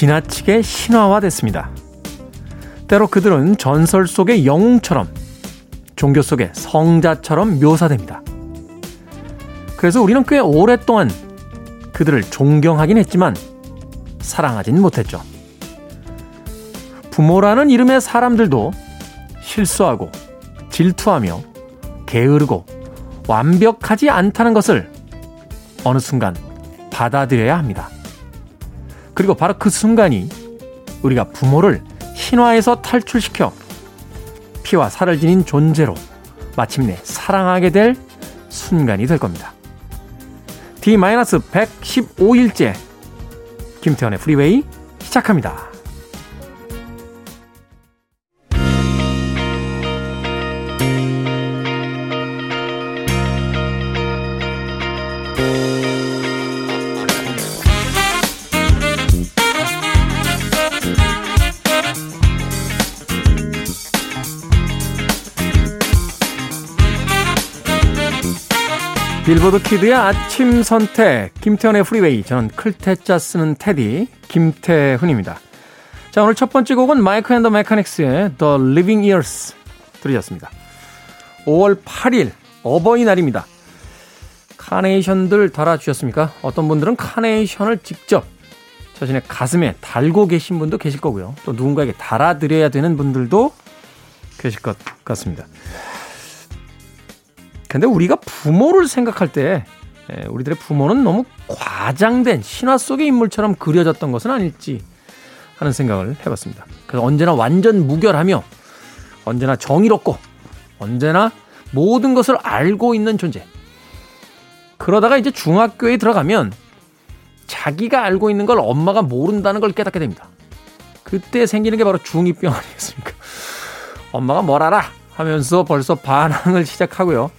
지나치게 신화화됐습니다. 때로 그들은 전설 속의 영웅처럼 종교 속의 성자처럼 묘사됩니다. 그래서 우리는 꽤 오랫동안 그들을 존경하긴 했지만 사랑하진 못했죠. 부모라는 이름의 사람들도 실수하고 질투하며 게으르고 완벽하지 않다는 것을 어느 순간 받아들여야 합니다. 그리고 바로 그 순간이 우리가 부모를 신화에서 탈출시켜 피와 살을 지닌 존재로 마침내 사랑하게 될 순간이 될 겁니다. D-115일째 김태현의 프리웨이 시작합니다. 빌보드 키드의 아침 선택, 김태훈의 프리웨이. 저는 클 태 자 쓰는 테디, 김태훈입니다. 자, 오늘 첫 번째 곡은 Mike and the Mechanics의 The Living Years 들으셨습니다. 5월 8일, 어버이날입니다. 카네이션들 달아주셨습니까? 어떤 분들은 카네이션을 직접 자신의 가슴에 달고 계신 분도 계실 거고요. 또 누군가에게 달아드려야 되는 분들도 계실 것 같습니다. 근데 우리가 부모를 생각할 때 예, 우리들의 부모는 너무 과장된 신화 속의 인물처럼 그려졌던 것은 아닐지 하는 생각을 해봤습니다. 그래서 언제나 완전 무결하며 언제나 정의롭고 언제나 모든 것을 알고 있는 존재. 그러다가 이제 중학교에 들어가면 자기가 알고 있는 걸 엄마가 모른다는 걸 깨닫게 됩니다. 그때 생기는 게 바로 중2병 아니겠습니까? 엄마가 뭘 알아? 하면서 벌써 반항을 시작하고요.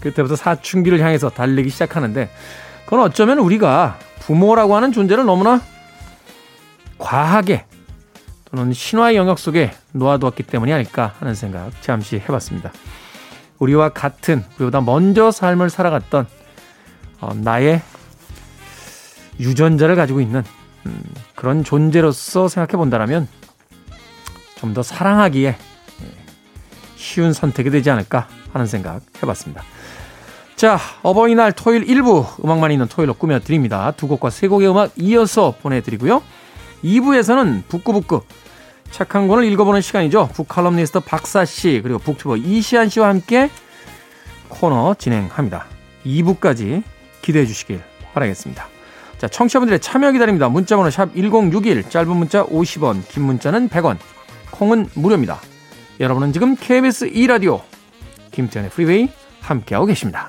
그때부터 사춘기를 향해서 달리기 시작하는데 그건 어쩌면 우리가 부모라고 하는 존재를 너무나 과하게 또는 신화의 영역 속에 놓아두었기 때문이 아닐까 하는 생각 잠시 해봤습니다. 우리와 같은 우리보다 먼저 삶을 살아갔던 어, 나의 유전자를 가지고 있는 음, 그런 존재로서 생각해 본다면 좀 더 사랑하기에 예, 쉬운 선택이 되지 않을까 하는 생각 해봤습니다. 자, 어버이날 토요일 1부 음악만 있는 토요일로 꾸며드립니다. 두 곡과 세 곡의 음악 이어서 보내드리고요. 2부에서는 북구북구 착한 권을 읽어보는 시간이죠. 북칼럼니스트 박사 씨 그리고 북튜버 이시안 씨와 함께 코너 진행합니다. 2부까지 기대해 주시길 바라겠습니다. 자, 청취자분들의 참여 기다립니다. 문자번호 샵 1061, 짧은 문자 50원, 긴 문자는 100원, 콩은 무료입니다. 여러분은 지금 KBS 2라디오 김태훈의 프리웨이 함께하고 계십니다.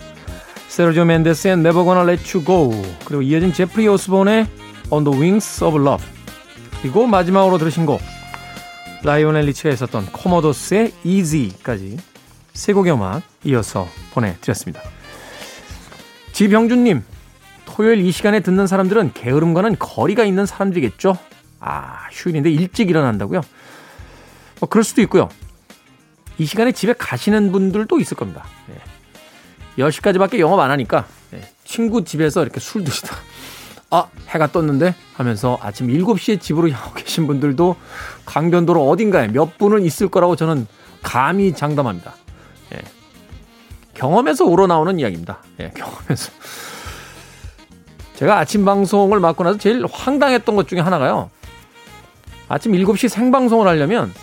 세르조 멘데스의 Never Gonna Let You Go 그리고 이어진 제프리 오스본의 On the Wings of Love 그리고 마지막으로 들으신 곡 라이오넬 리치가 있었던 코모도스의 Easy까지 세 곡의 음악 이어서 보내드렸습니다. 지병준님 토요일 이 시간에 듣는 사람들은 게으름과는 거리가 있는 사람들이겠죠? 아 휴일인데 일찍 일어난다고요? 뭐 그럴 수도 있고요. 이 시간에 집에 가시는 분들도 있을 겁니다. 네. 10시까지밖에 영업 안 하니까 네, 친구 집에서 이렇게 술 드시다 아 해가 떴는데 하면서 아침 7시에 집으로 향하고 계신 분들도 강변도로 어딘가에 몇 분은 있을 거라고 저는 감히 장담합니다. 예. 경험에서 우러나오는 이야기입니다. 예, 경험에서. 제가 아침 방송을 맡고 나서 제일 황당했던 것 중에 하나가요. 아침 7시 생방송을 하려면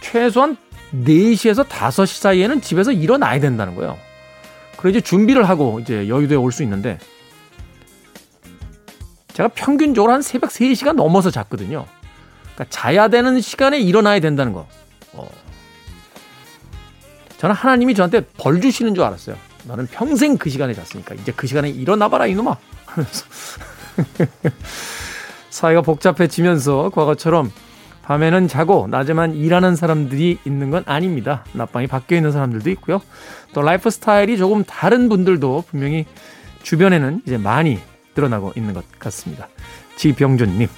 최소한 4시에서 5시 사이에는 집에서 일어나야 된다는 거예요. 그래 이제 준비를 하고 이제 여의도에 올 수 있는데 제가 평균적으로 한 새벽 3시간 넘어서 잤거든요. 그러니까 자야 되는 시간에 일어나야 된다는 거. 어. 저는 하나님이 저한테 벌 주시는 줄 알았어요. 너는 평생 그 시간에 잤으니까 이제 그 시간에 일어나봐라 이놈아 하면서 사회가 복잡해지면서 과거처럼 밤에는 자고 낮에만 일하는 사람들이 있는 건 아닙니다. 낮밤이 바뀌어 있는 사람들도 있고요. 또 라이프 스타일이 조금 다른 분들도 분명히 주변에는 이제 많이 늘어나고 있는 것 같습니다. 지병준님.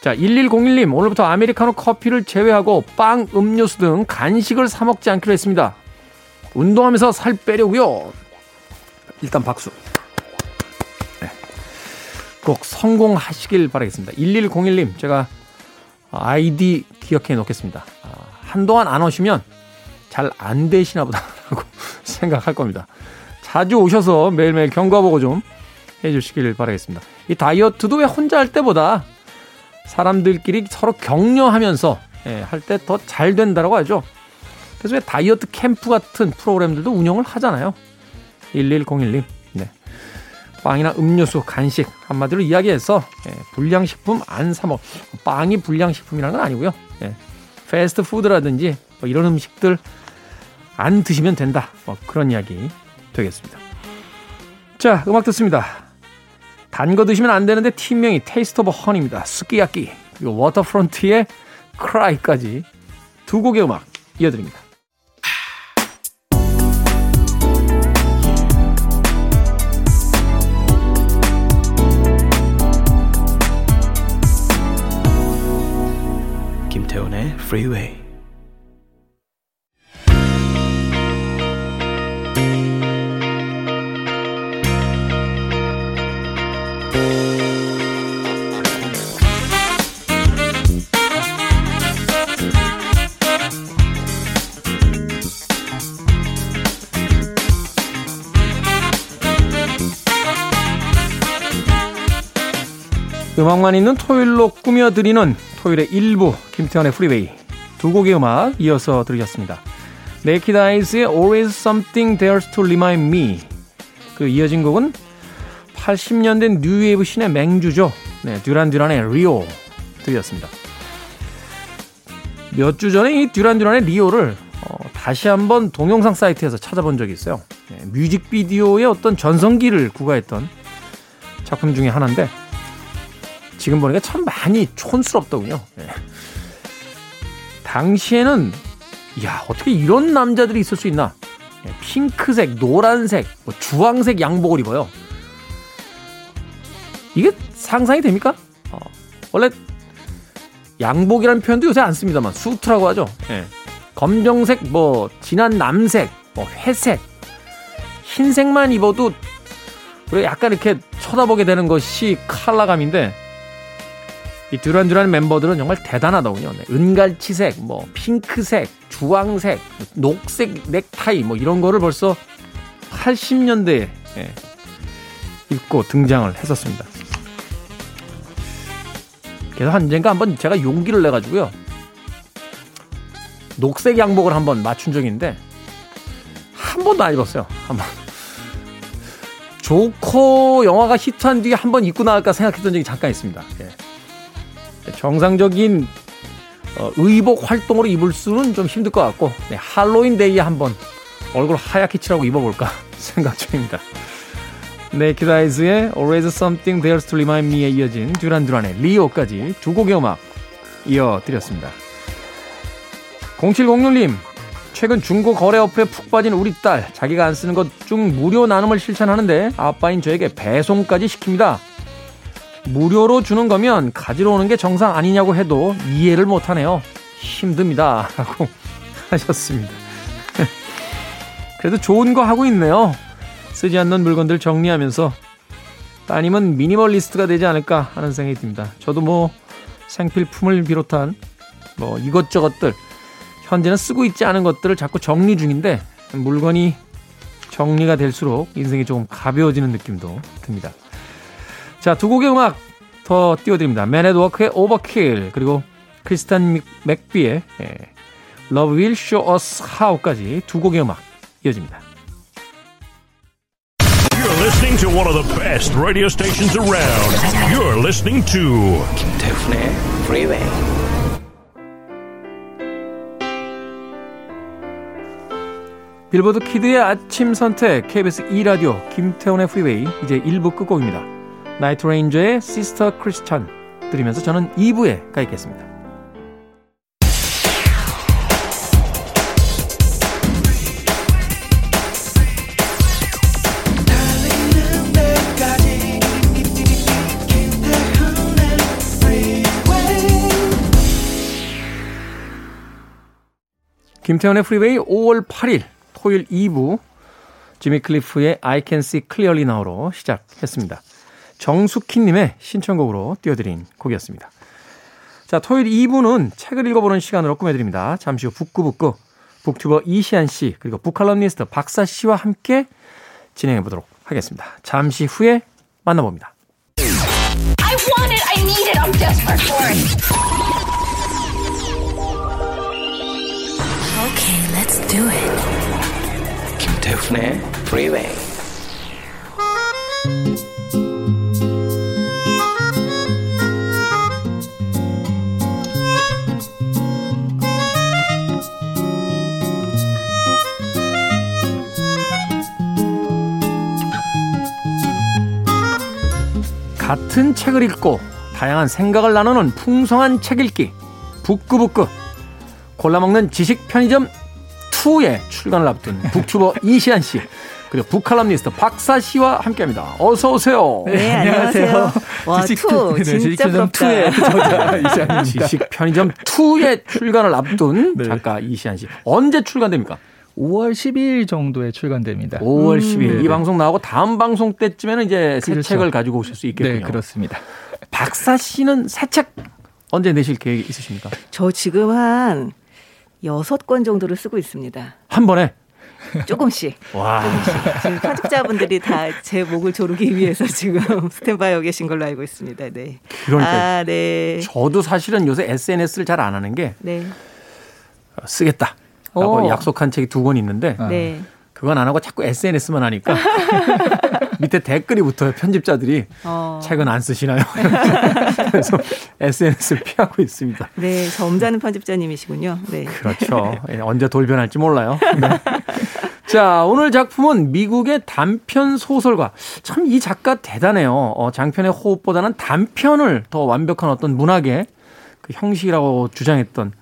자, 1101님, 오늘부터 아메리카노 커피를 제외하고 빵, 음료수 등 간식을 사먹지 않기로 했습니다. 운동하면서 살 빼려고요. 일단 박수. 네. 꼭 성공하시길 바라겠습니다. 1101님, 제가 아이디 기억해 놓겠습니다. 아, 한동안 안 오시면 잘 안 되시나 보다라고 생각할 겁니다. 자주 오셔서 매일매일 경과 보고 좀 해주시길 바라겠습니다. 이 다이어트도 왜 혼자 할 때보다 사람들끼리 서로 격려하면서 예, 할때 더 잘 된다라고 하죠. 그래서 왜 다이어트 캠프 같은 프로그램들도 운영을 하잖아요. 1101님. 네. 빵이나 음료수, 간식 한마디로 이야기해서 예, 불량식품 안 사먹. 빵이 불량식품이라는 건 아니고요. 예, 패스트푸드라든지 뭐 이런 음식들 안 드시면 된다. 뭐 그런 이야기 되겠습니다. 자, 음악 듣습니다. 단 거 드시면 안 되는데 팀명이 Taste of Honey입니다. 스키야키 그리고 워터프론트의 크라이까지 두 곡의 음악 이어드립니다. Freeway. 음악만 있는 토요일로 꾸며드리는 토요일의 일부 김태훈의 프리웨이 두 곡의 음악 이어서 들으셨습니다. Naked Eyes의 Always Something There to Remind Me 그 이어진 곡은 80년대 뉴웨이브 scene의 맹주죠. 네, 듀란 듀란의 Rio 들으셨습니다. 몇 주 전에 이 듀란 듀란의 Rio를 어, 다시 한번 동영상 사이트에서 찾아본 적이 있어요. 네, 뮤직비디오의 어떤 전성기를 구가했던 작품 중에 하나인데 지금 보니까 참 많이 촌스럽더군요. 네. 당시에는 야 어떻게 이런 남자들이 있을 수 있나? 네, 핑크색, 노란색, 뭐 주황색 양복을 입어요. 이게 상상이 됩니까? 어, 원래 양복이라는 표현도 요새 안 씁니다만 수트라고 하죠. 네. 검정색, 뭐 진한 남색, 뭐 회색, 흰색만 입어도 우리가 약간 이렇게 쳐다보게 되는 것이 칼라감인데 이 듀란듀란 멤버들은 정말 대단하더군요. 네. 은갈치색, 뭐 핑크색, 주황색, 녹색 넥타이 뭐 이런 거를 벌써 80년대에 예, 입고 등장을 했었습니다. 그래서 언젠가 한번 제가 용기를 내가지고요. 녹색 양복을 한번 맞춘 적이 있는데 한 번도 안 입었어요. 한 번. 조커 영화가 히트한 뒤에 한번 입고 나갈까 생각했던 적이 잠깐 있습니다. 예. 정상적인 어, 의복 활동으로 입을 수는 좀 힘들 것 같고 네, 할로윈 데이에 한번 얼굴 하얗게 칠하고 입어볼까 생각 중입니다. Naked Eyes의 Always Something There to Remind Me에 이어진 듀란 듀란의 Rio까지 두 곡의 음악 이어드렸습니다. 0706님, 최근 중고 거래 어플에 푹 빠진 우리 딸, 자기가 안 쓰는 것 중 무료 나눔을 실천하는데 아빠인 저에게 배송까지 시킵니다. 무료로 주는 거면 가지러 오는 게 정상 아니냐고 해도 이해를 못하네요. 힘듭니다. 라고 하셨습니다. 그래도 좋은 거 하고 있네요. 쓰지 않는 물건들 정리하면서 따님은 미니멀리스트가 되지 않을까 하는 생각이 듭니다. 저도 뭐 생필품을 비롯한 뭐 이것저것들 현재는 쓰고 있지 않은 것들을 자꾸 정리 중인데 물건이 정리가 될수록 인생이 조금 가벼워지는 느낌도 듭니다. 자, 두 곡의 음악 더 띄워드립니다. 맨앤워크의 오버킬 그리고 크리스탄 맥비의 예, Love Will Show Us How까지 두 곡의 음악 이어집니다. You're listening to one of the best radio stations around. You're listening to 김태훈의 Freeway. 빌보드 kid의 아침 선택 KBS 2라디오 김태훈의 프리웨이 이제 1부 끝곡입니다. 나이트 레인저의 Sister Christian 들으면서 저는 2부에 가 있겠습니다. 김태훈의 프리웨이 5월 8일 토요일 2부 지미 클리프의 I Can See Clearly Now로 시작했습니다. 정숙희님의 신청곡으로 띄워드린 곡이었습니다. 자, 토요일 2부는 책을 읽어보는 시간으로 꾸며드립니다. 잠시 후 북구북구 북튜버 이시한 씨 그리고 북칼럼니스트 박사 씨와 함께 진행해 보도록 하겠습니다. 잠시 후에 만나봅니다. I want it, I need it, I'm desperate for it. Okay, let's do it. 김태훈의 Freeway. 같은 책을 읽고 다양한 생각을 나누는 풍성한 책 읽기 북구북구 골라먹는 지식 편의점 2의 출간을 앞둔 북튜버 이시한 씨 그리고 북칼럼니스트 박사 씨와 함께합니다. 어서 오세요. 네, 네 안녕하세요. 와, 지식, 투 네, 진짜 부럽다. 2의 저자 이시한입니다. 지식 편의점 2의 출간을 앞둔 네. 작가 이시한 씨. 언제 출간됩니까? 5월 12일 정도에 출간됩니다. 5월 12일. 음, 이 방송 나오고 다음 방송 때쯤에는 이제 새 그렇죠. 책을 가지고 오실 수 있겠군요. 네, 그렇습니다. 박사 씨는 새 책 언제 내실 계획 있으십니까? 저 지금 한 여섯 권 정도를 쓰고 있습니다. 한 번에? 조금씩. 와. 조금씩. 지금 편집자분들이 다 제 목을 조르기 위해서 지금 스탠바이어 계신 걸로 알고 있습니다. 네. 그러니까. 아, 네. 저도 사실은 요새 SNS를 잘 안 하는 게 네. 쓰겠다. 라고 약속한 책이 두 권 있는데 네. 그건 안 하고 자꾸 SNS만 하니까 밑에 댓글이 붙어요. 편집자들이 어. 책은 안 쓰시나요? 그래서 SNS를 피하고 있습니다. 네, 점잖은 편집자님이시군요. 네. 그렇죠. 예, 언제 돌변할지 몰라요. 네. 자, 오늘 작품은 미국의 단편 소설가. 참 이 작가 대단해요. 어, 장편의 호흡보다는 단편을 더 완벽한 어떤 문학의 그 형식이라고 주장했던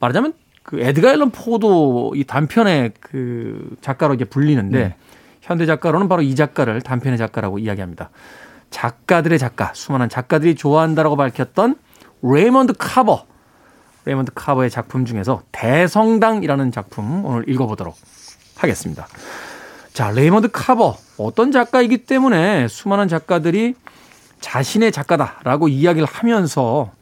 말하자면 그 에드가 앨런 포도 이 단편의 그 작가로 이제 불리는데 네. 현대 작가로는 바로 이 작가를 단편의 작가라고 이야기합니다. 작가들의 작가, 수많은 작가들이 좋아한다라고 밝혔던 레이먼드 카버. 레이먼드 카버의 작품 중에서 대성당이라는 작품 오늘 읽어보도록 하겠습니다. 자, 레이먼드 카버. 어떤 작가이기 때문에 수많은 작가들이 자신의 작가다라고 이야기를 하면서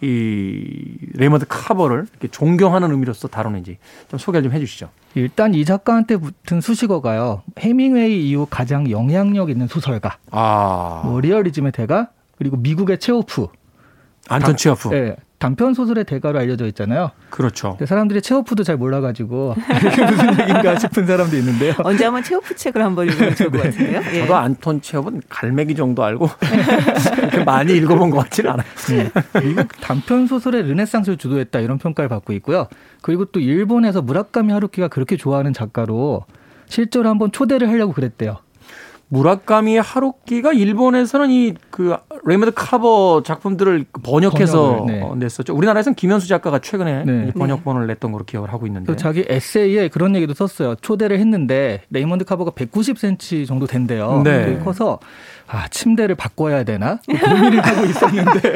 이 레이먼드 카버를 이렇게 존경하는 의미로서 다루는지 좀 소개를 좀 해주시죠. 일단 이 작가한테 붙은 수식어가요. 헤밍웨이 이후 가장 영향력 있는 소설가. 아. 뭐 리얼리즘의 대가 그리고 미국의 체오프. 안톤 체오프. 네, 단편 소설의 대가로 알려져 있잖아요. 그렇죠. 사람들이 체오프도 잘 몰라가지고 이게 무슨 얘기인가 싶은 사람도 있는데요. 언제 한번 체오프 책을 한번 읽으면 좋을 것 네. 같은데요. 예. 저도 안톤 체오프는 갈매기 정도 알고 많이 읽어본 것 같지는 않아요. 네. 미국 단편 소설의 르네상스를 주도했다 이런 평가를 받고 있고요. 그리고 또 일본에서 무라카미 하루키가 그렇게 좋아하는 작가로 실제로 한번 초대를 하려고 그랬대요. 무라카미 하루키가 일본에서는 이 그 레이먼드 카버 작품들을 번역해서 네. 냈었죠. 우리나라에서는 김연수 작가가 최근에 네. 번역본을 냈던 걸로 기억을 하고 있는데. 자기 에세이에 그런 얘기도 썼어요. 초대를 했는데 레이먼드 카버가 190cm 정도 된대요. 네. 커서 아, 침대를 바꿔야 되나? 고민을 하고 있었는데.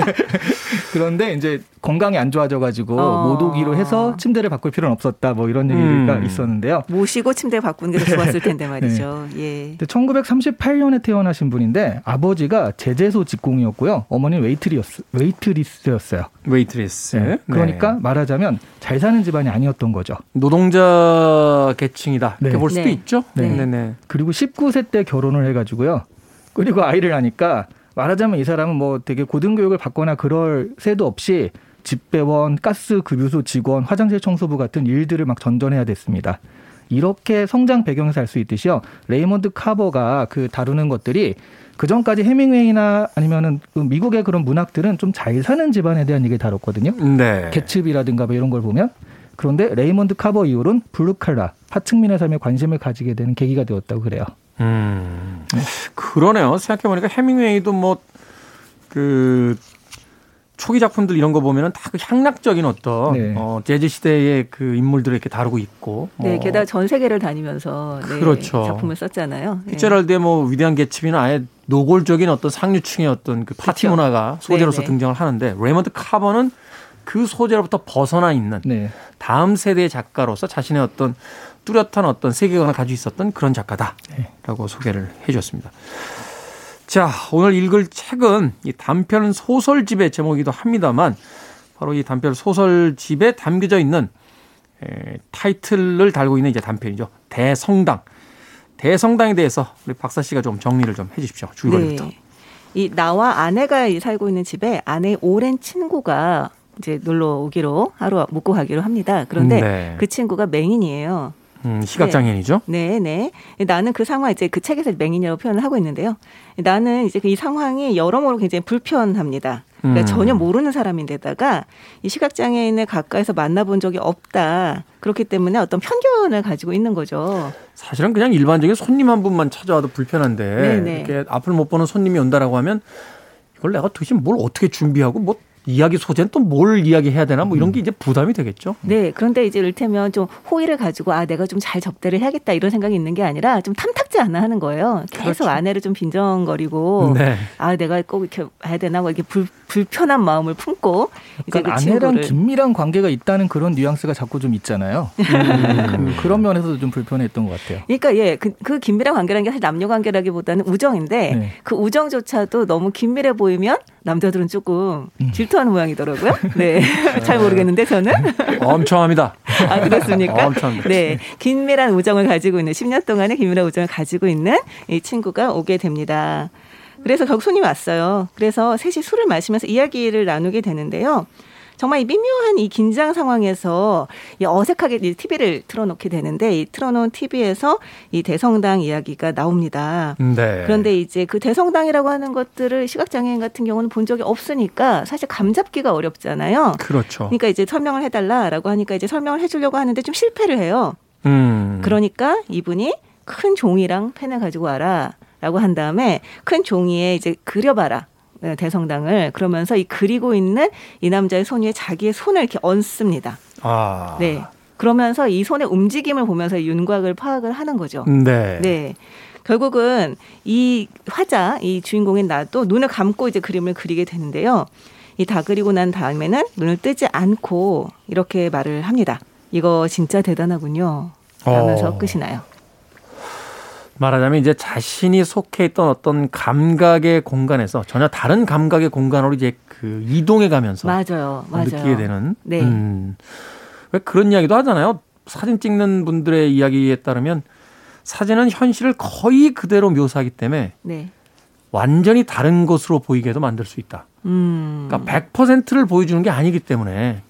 그런데 이제 건강이 안 좋아져가지고 어. 못 오기로 해서 침대를 바꿀 필요는 없었다. 뭐 이런 얘기가 음. 있었는데요. 모시고 침대 바꾸는 게 좋았을 텐데 말이죠. 네. 예. 1938년에 태어나신 분인데 아버지가 제재소 직공이었고요. 어머니는 웨이트리스, 웨이트리스였어요. 웨이트리스. 네. 그러니까 네. 말하자면 잘 사는 집안이 아니었던 거죠. 노동자 계층이다. 이렇게 네. 볼 수도 네. 있죠. 네. 네. 그리고 19세 때 결혼을 해가지고요. 그리고 아이를 낳으니까 말하자면 이 사람은 뭐 되게 고등교육을 받거나 그럴 새도 없이 집배원, 가스 급유소 직원, 화장실 청소부 같은 일들을 막 전전해야 됐습니다. 이렇게 성장 배경에서 알 수 있듯이요. 레이먼드 카버가 그 다루는 것들이 그 전까지 헤밍웨이나 아니면은 그 미국의 그런 문학들은 좀 잘 사는 집안에 대한 얘기를 다뤘거든요. 네. 개츠비라든가 뭐 이런 걸 보면. 그런데 레이먼드 카버 이후로는 블루칼라 하층민의 삶에 관심을 가지게 되는 계기가 되었다고 그래요. 음, 그러네요. 생각해보니까 헤밍웨이도 뭐, 그, 초기 작품들 이런 거 보면은 다 그 향락적인 어떤 네. 어, 재즈 시대의 그 인물들을 이렇게 다루고 있고. 네, 어, 게다가 전 세계를 다니면서 네, 그렇죠. 작품을 썼잖아요. 네. 피츠제럴드의 뭐 위대한 개츠비는 아예 노골적인 어떤 상류층의 어떤 그 파티 그렇죠. 문화가 소재로서 네네. 등장을 하는데 레이먼드 카버는 그 소재로부터 벗어나 있는 네. 다음 세대의 작가로서 자신의 어떤 뚜렷한 어떤 세계관을 가지고 있었던 그런 작가다라고 소개를 해주었습니다. 자, 오늘 읽을 책은 이 단편 소설집의 제목이기도 합니다만 바로 이 단편 소설집에 담겨져 있는 에, 타이틀을 달고 있는 이제 단편이죠. 대성당. 대성당에 대해서 우리 박사 씨가 좀 정리를 좀 해주십시오. 줄거리부터. 네. 이 나와 아내가 이 살고 있는 집에 아내의 오랜 친구가 이제 놀러 오기로 하루 묵고 가기로 합니다. 그런데 네. 그 친구가 맹인이에요. 음, 시각장애인이죠. 네, 네. 나는 그 상황 이제 그 책에서 맹인이라고 표현을 하고 있는데요. 나는 이제 이 상황이 여러모로 굉장히 불편합니다. 그러니까 음. 전혀 모르는 사람인데다가 이 시각장애인을 가까이서 만나본 적이 없다. 그렇기 때문에 어떤 편견을 가지고 있는 거죠. 사실은 그냥 일반적인 손님 한 분만 찾아와도 불편한데 네네. 이렇게 앞을 못 보는 손님이 온다라고 하면 이걸 내가 도대체 뭘 어떻게 준비하고 뭐 이야기 소재는 또 뭘 이야기해야 되나 뭐 이런 게 이제 부담이 되겠죠. 네. 그런데 이제 이를테면 좀 호의를 가지고 아, 내가 좀 잘 접대를 해야겠다 이런 생각이 있는 게 아니라 좀 탐탁지 않아 하는 거예요. 계속 그렇죠. 아내를 좀 빈정거리고 네. 아, 내가 꼭 이렇게 해야 되나 뭐 이렇게 불, 불편한 마음을 품고 이제 그러니까 그 아내랑 긴밀한 관계가 있다는 그런 뉘앙스가 자꾸 좀 있잖아요. 그, 그런 면에서도 좀 불편했던 것 같아요. 그러니까 예, 그, 그 긴밀한 관계라는 게 사실 남녀 관계라기보다는 우정인데 네. 그 우정조차도 너무 긴밀해 보이면 남자들은 조금 질투하는 모양이더라고요. 네, 잘 모르겠는데 저는 엄청합니다. 아 그렇습니까? 엄청합니다. 네, 긴밀한 우정을 가지고 있는 10년 동안의 긴밀한 우정을 가지고 있는 이 친구가 오게 됩니다. 그래서 결국 손이 왔어요. 그래서 셋이 술을 마시면서 이야기를 나누게 되는데요. 정말 이 미묘한 이 긴장 상황에서 이 어색하게 이 TV를 틀어놓게 되는데 이 틀어놓은 TV에서 이 대성당 이야기가 나옵니다. 네. 그런데 이제 그 대성당이라고 하는 것들을 시각장애인 같은 경우는 본 적이 없으니까 사실 감잡기가 어렵잖아요. 그렇죠. 그러니까 이제 설명을 해달라라고 하니까 이제 설명을 해주려고 하는데 좀 실패를 해요. 음. 그러니까 이분이 큰 종이랑 펜을 가지고 와라 라고 한 다음에 큰 종이에 이제 그려봐라. 네, 대성당을 그러면서 이 그리고 있는 이 남자의 손 위에 자기의 손을 이렇게 얹습니다. 아. 네. 그러면서 이 손의 움직임을 보면서 윤곽을 파악을 하는 거죠. 네. 네. 결국은 이 화자, 이 주인공인 나도 눈을 감고 이제 그림을 그리게 되는데요. 이 다 그리고 난 다음에는 눈을 뜨지 않고 이렇게 말을 합니다. 이거 진짜 대단하군요. 하면서 어. 끝이 나요. 말하자면 이제 자신이 속해 있던 어떤 감각의 공간에서 전혀 다른 감각의 공간으로 이제 그 이동해 가면서 맞아요. 맞아요. 느끼게 되는. 네. 음. 왜 그런 이야기도 하잖아요. 사진 찍는 분들의 이야기에 따르면 사진은 현실을 거의 그대로 묘사하기 때문에 네. 완전히 다른 것으로 보이게도 만들 수 있다. 음. 그러니까 100%를 보여주는 게 아니기 때문에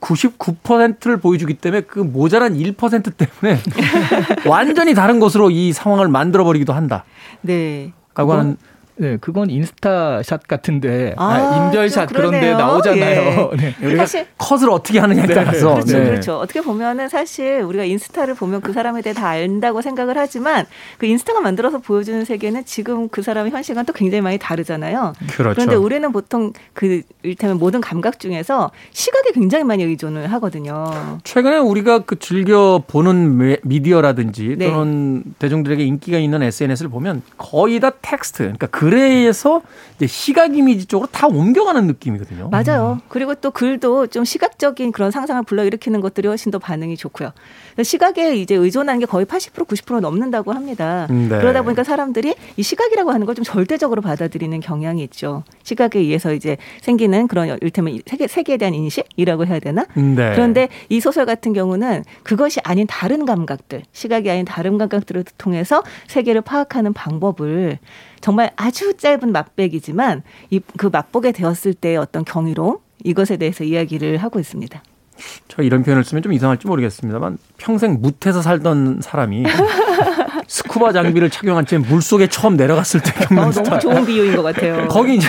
99%를 보여주기 때문에 그 모자란 1% 때문에 완전히 다른 것으로 이 상황을 만들어 버리기도 한다. 네. 라고 하는 네, 그건 인스타샷 같은데 아, 아, 인별샷 좀 그런 데 그러네요. 나오잖아요. 네. 우리가 사실 컷을 어떻게 하느냐에 네. 따라서 그렇죠, 네. 그렇죠. 어떻게 보면은 사실 우리가 인스타를 보면 그 사람에 대해 다 안다고 생각을 하지만 그 인스타가 만들어서 보여주는 세계는 지금 그 사람의 현실과 또 굉장히 많이 다르잖아요. 그렇죠. 그런데 우리는 보통 그 일테면 모든 감각 중에서 시각에 굉장히 많이 의존을 하거든요. 최근에 우리가 그 즐겨 보는 미- 미디어라든지 네. 또는 대중들에게 인기가 있는 SNS를 보면 거의 다 텍스트, 그러니까 글에서 이제 시각 이미지 쪽으로 다 옮겨가는 느낌이거든요. 맞아요. 그리고 또 글도 좀 시각적인 그런 상상을 불러일으키는 것들이 훨씬 더 반응이 좋고요. 그래서 시각에 이제 의존하는 게 거의 80% 90% 넘는다고 합니다. 네. 그러다 보니까 사람들이 이 시각이라고 하는 걸 좀 절대적으로 받아들이는 경향이 있죠. 시각에 의해서 이제 생기는 그런 일테면 세계, 세계에 대한 인식이라고 해야 되나? 네. 그런데 이 소설 같은 경우는 그것이 아닌 다른 감각들, 시각이 아닌 다른 감각들을 통해서 세계를 파악하는 방법을 정말 아주 짧은 맛백이지만 이 그 맛보게 되었을 때의 어떤 경이로움 이것에 대해서 이야기를 하고 있습니다. 저 이런 표현을 쓰면 좀 이상할지 모르겠습니다만 평생 묻해서 살던 사람이 스쿠바 장비를 착용한 채 물속에 처음 내려갔을 때 어, 겪는 너무 스타일. 좋은 비유인 것 같아요. 거기 이제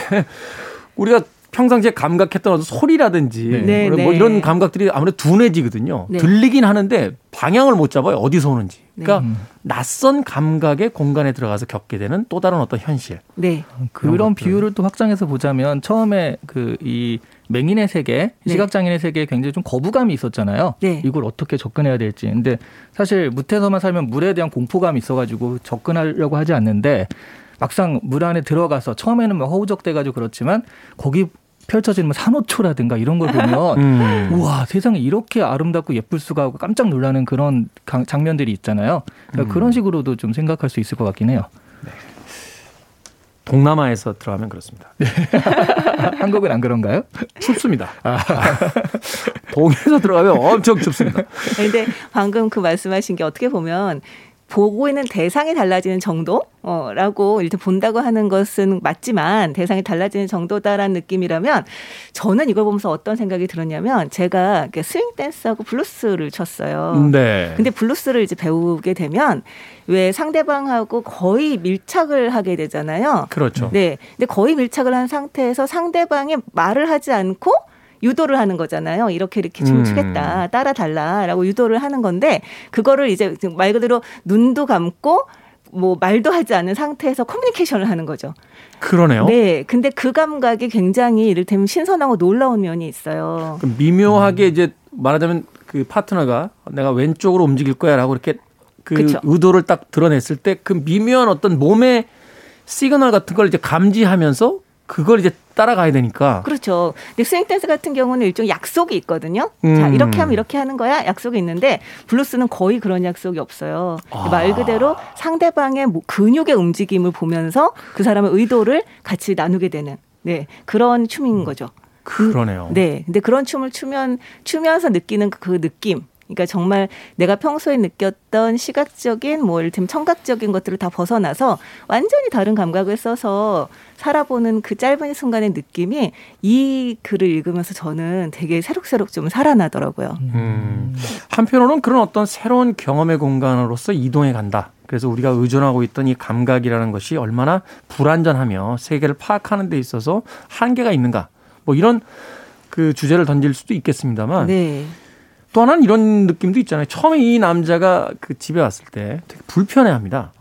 우리가 평상시에 감각했던 어떤 소리라든지 네. 뭐 네. 이런 감각들이 아무래도 둔해지거든요. 네. 들리긴 하는데 방향을 못 잡아요. 어디서 오는지. 그러니까 네. 낯선 감각의 공간에 들어가서 겪게 되는 또 다른 어떤 현실. 네. 그런 것들. 비유를 또 확장해서 보자면 처음에 그이 맹인의 세계, 네. 시각장애인의 세계에 굉장히 좀 거부감이 있었잖아요. 네. 이걸 어떻게 접근해야 될지. 근데 사실 무태서만 살면 물에 대한 공포감이 있어가지고 접근하려고 하지 않는데 막상 물 안에 들어가서 처음에는 뭐 허우적대가지고 그렇지만 거기 펼쳐지는 뭐 산호초라든가 이런 걸 보면 음. 우와 세상에 이렇게 아름답고 예쁠 수가 하고 깜짝 놀라는 그런 강- 장면들이 있잖아요. 그러니까 음. 그런 식으로도 좀 생각할 수 있을 것 같긴 해요. 동남아에서 들어가면 그렇습니다. 한국은 안 그런가요? 춥습니다. 동에서 들어가면 엄청 춥습니다. 근데 방금 그 말씀하신 게 어떻게 보면 보고 있는 대상이 달라지는 정도라고 일단 본다고 하는 것은 맞지만 대상이 달라지는 정도다라는 느낌이라면 저는 이걸 보면서 어떤 생각이 들었냐면 제가 스윙 댄스하고 블루스를 쳤어요. 네. 근데 블루스를 이제 배우게 되면 왜 상대방하고 거의 밀착을 하게 되잖아요. 그렇죠. 네. 근데 거의 밀착을 한 상태에서 상대방이 말을 하지 않고 유도를 하는 거잖아요. 이렇게 이렇게 춤을 음. 추겠다. 따라 달라라고 유도를 하는 건데 그거를 이제 말 그대로 눈도 감고 뭐 말도 하지 않은 상태에서 커뮤니케이션을 하는 거죠. 그러네요. 네. 근데 그 감각이 굉장히 이를테면 신선하고 놀라운 면이 있어요. 그 미묘하게 이제 말하자면 그 파트너가 내가 왼쪽으로 움직일 거야라고 이렇게 그 그쵸. 의도를 딱 드러냈을 때 그 미묘한 어떤 몸의 시그널 같은 걸 이제 감지하면서 그걸 이제 따라가야 되니까 그렇죠. 근데 스윙 댄스 같은 경우는 일종 약속이 있거든요. 자, 음. 이렇게 하면 이렇게 하는 거야. 약속이 있는데 블루스는 거의 그런 약속이 없어요. 아. 말 그대로 상대방의 뭐 근육의 움직임을 보면서 그 사람의 의도를 같이 나누게 되는 네, 그런 춤인 거죠. 그러네요. 네. 근데 그런 춤을 추면 추면서 느끼는 그 느낌. 그러니까 정말 내가 평소에 느꼈던 시각적인 뭐 이를테면 청각적인 것들을 다 벗어나서 완전히 다른 감각을 써서 살아보는 그 짧은 순간의 느낌이 이 글을 읽으면서 저는 되게 새록새록 좀 살아나더라고요. 음. 한편으로는 그런 어떤 새로운 경험의 공간으로서 이동해 간다. 그래서 우리가 의존하고 있던 이 감각이라는 것이 얼마나 불완전하며 세계를 파악하는 데 있어서 한계가 있는가. 뭐 이런 그 주제를 던질 수도 있겠습니다만 네. 또 하나는 이런 느낌도 있잖아요. 처음에 이 남자가 그 집에 왔을 때 되게 불편해 합니다.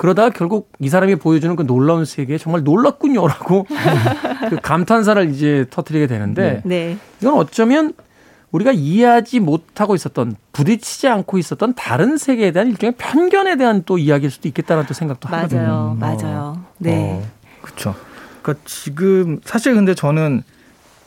그러다가 결국 이 사람이 보여주는 그 놀라운 세계에 정말 놀랐군요라고 그 감탄사를 이제 터뜨리게 되는데 네. 이건 어쩌면 우리가 이해하지 못하고 있었던 부딪히지 않고 있었던 다른 세계에 대한 일종의 편견에 대한 또 이야기일 수도 있겠다는 또 생각도 하거든요. 맞아요. 맞아요. 네. 어. 그렇죠. 그러니까 지금 사실 근데 저는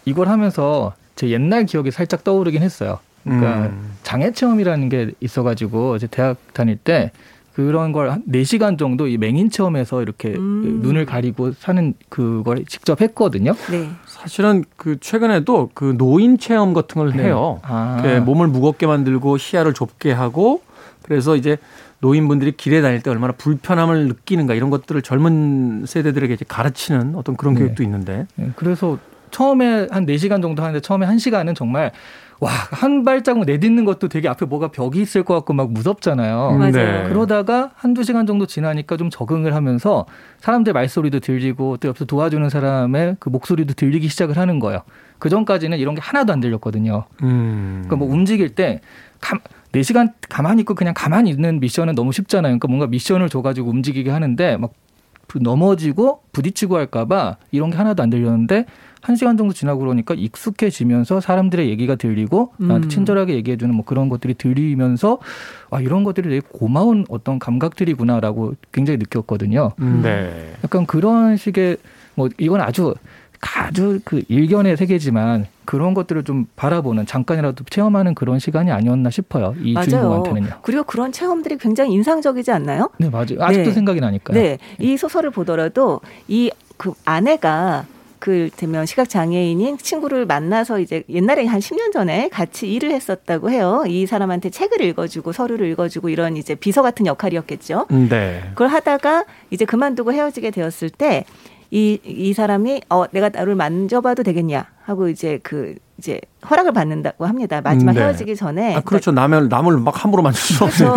이걸 하면서 제 옛날 기억이 살짝 떠오르긴 했어요. 그러니까 음. 장애 체험이라는 게 있어가지고 이제 대학 다닐 때 그런 걸한 4시간 정도 이 맹인 체험에서 이렇게 음. 눈을 가리고 사는 그걸 직접 했거든요. 네. 사실은 그 최근에도 그 노인 체험 같은 걸 네. 해요. 아. 몸을 무겁게 만들고 시야를 좁게 하고 그래서 이제 노인분들이 길에 다닐 때 얼마나 불편함을 느끼는가 이런 것들을 젊은 세대들에게 이제 가르치는 어떤 그런 네. 교육도 있는데 네, 그래서 처음에 한 4시간 정도 하는데 처음에 1시간은 정말 와, 한 발자국 내딛는 것도 되게 앞에 뭐가 벽이 있을 것 같고 막 무섭잖아요. 음, 맞아요. 네. 그러다가 한두 시간 정도 지나니까 좀 적응을 하면서 사람들 말소리도 들리고 또 옆에서 도와주는 사람의 그 목소리도 들리기 시작을 하는 거예요. 그 전까지는 이런 게 하나도 안 들렸거든요. 음. 그러니까 뭐 움직일 때 감, 4시간 가만히 있고 그냥 가만히 있는 미션은 너무 쉽잖아요. 그러니까 뭔가 미션을 줘가지고 움직이게 하는데 막 부- 넘어지고 부딪히고 할까봐 이런 게 하나도 안 들렸는데 한 시간 정도 지나고 그러니까 익숙해지면서 사람들의 얘기가 들리고 나한테 음. 친절하게 얘기해주는 뭐 그런 것들이 들리면서 와 이런 것들이 되게 고마운 어떤 감각들이구나라고 굉장히 느꼈거든요. 음. 네. 약간 그런 식의 뭐 이건 아주 아주 그 일견의 세계지만 그런 것들을 좀 바라보는 잠깐이라도 체험하는 그런 시간이 아니었나 싶어요. 이 맞아요. 주인공한테는요. 그리고 그런 체험들이 굉장히 인상적이지 않나요? 네 맞아요. 아직도 네. 생각이 나니까요. 네. 이 소설을 보더라도 이 그 아내가 그 되면 시각 장애인인 친구를 만나서 이제 옛날에 한 10년 전에 같이 일을 했었다고 해요. 이 사람한테 책을 읽어주고 서류를 읽어주고 이런 이제 비서 같은 역할이었겠죠. 음, 네. 그걸 하다가 이제 그만두고 헤어지게 되었을 때 이, 이 사람이 어, 내가 나를 만져봐도 되겠냐 하고 이제 그 이제 허락을 받는다고 합니다. 마지막 네. 헤어지기 전에. 아, 그렇죠. 남을 남을 막 함부로 만질 수. 그래서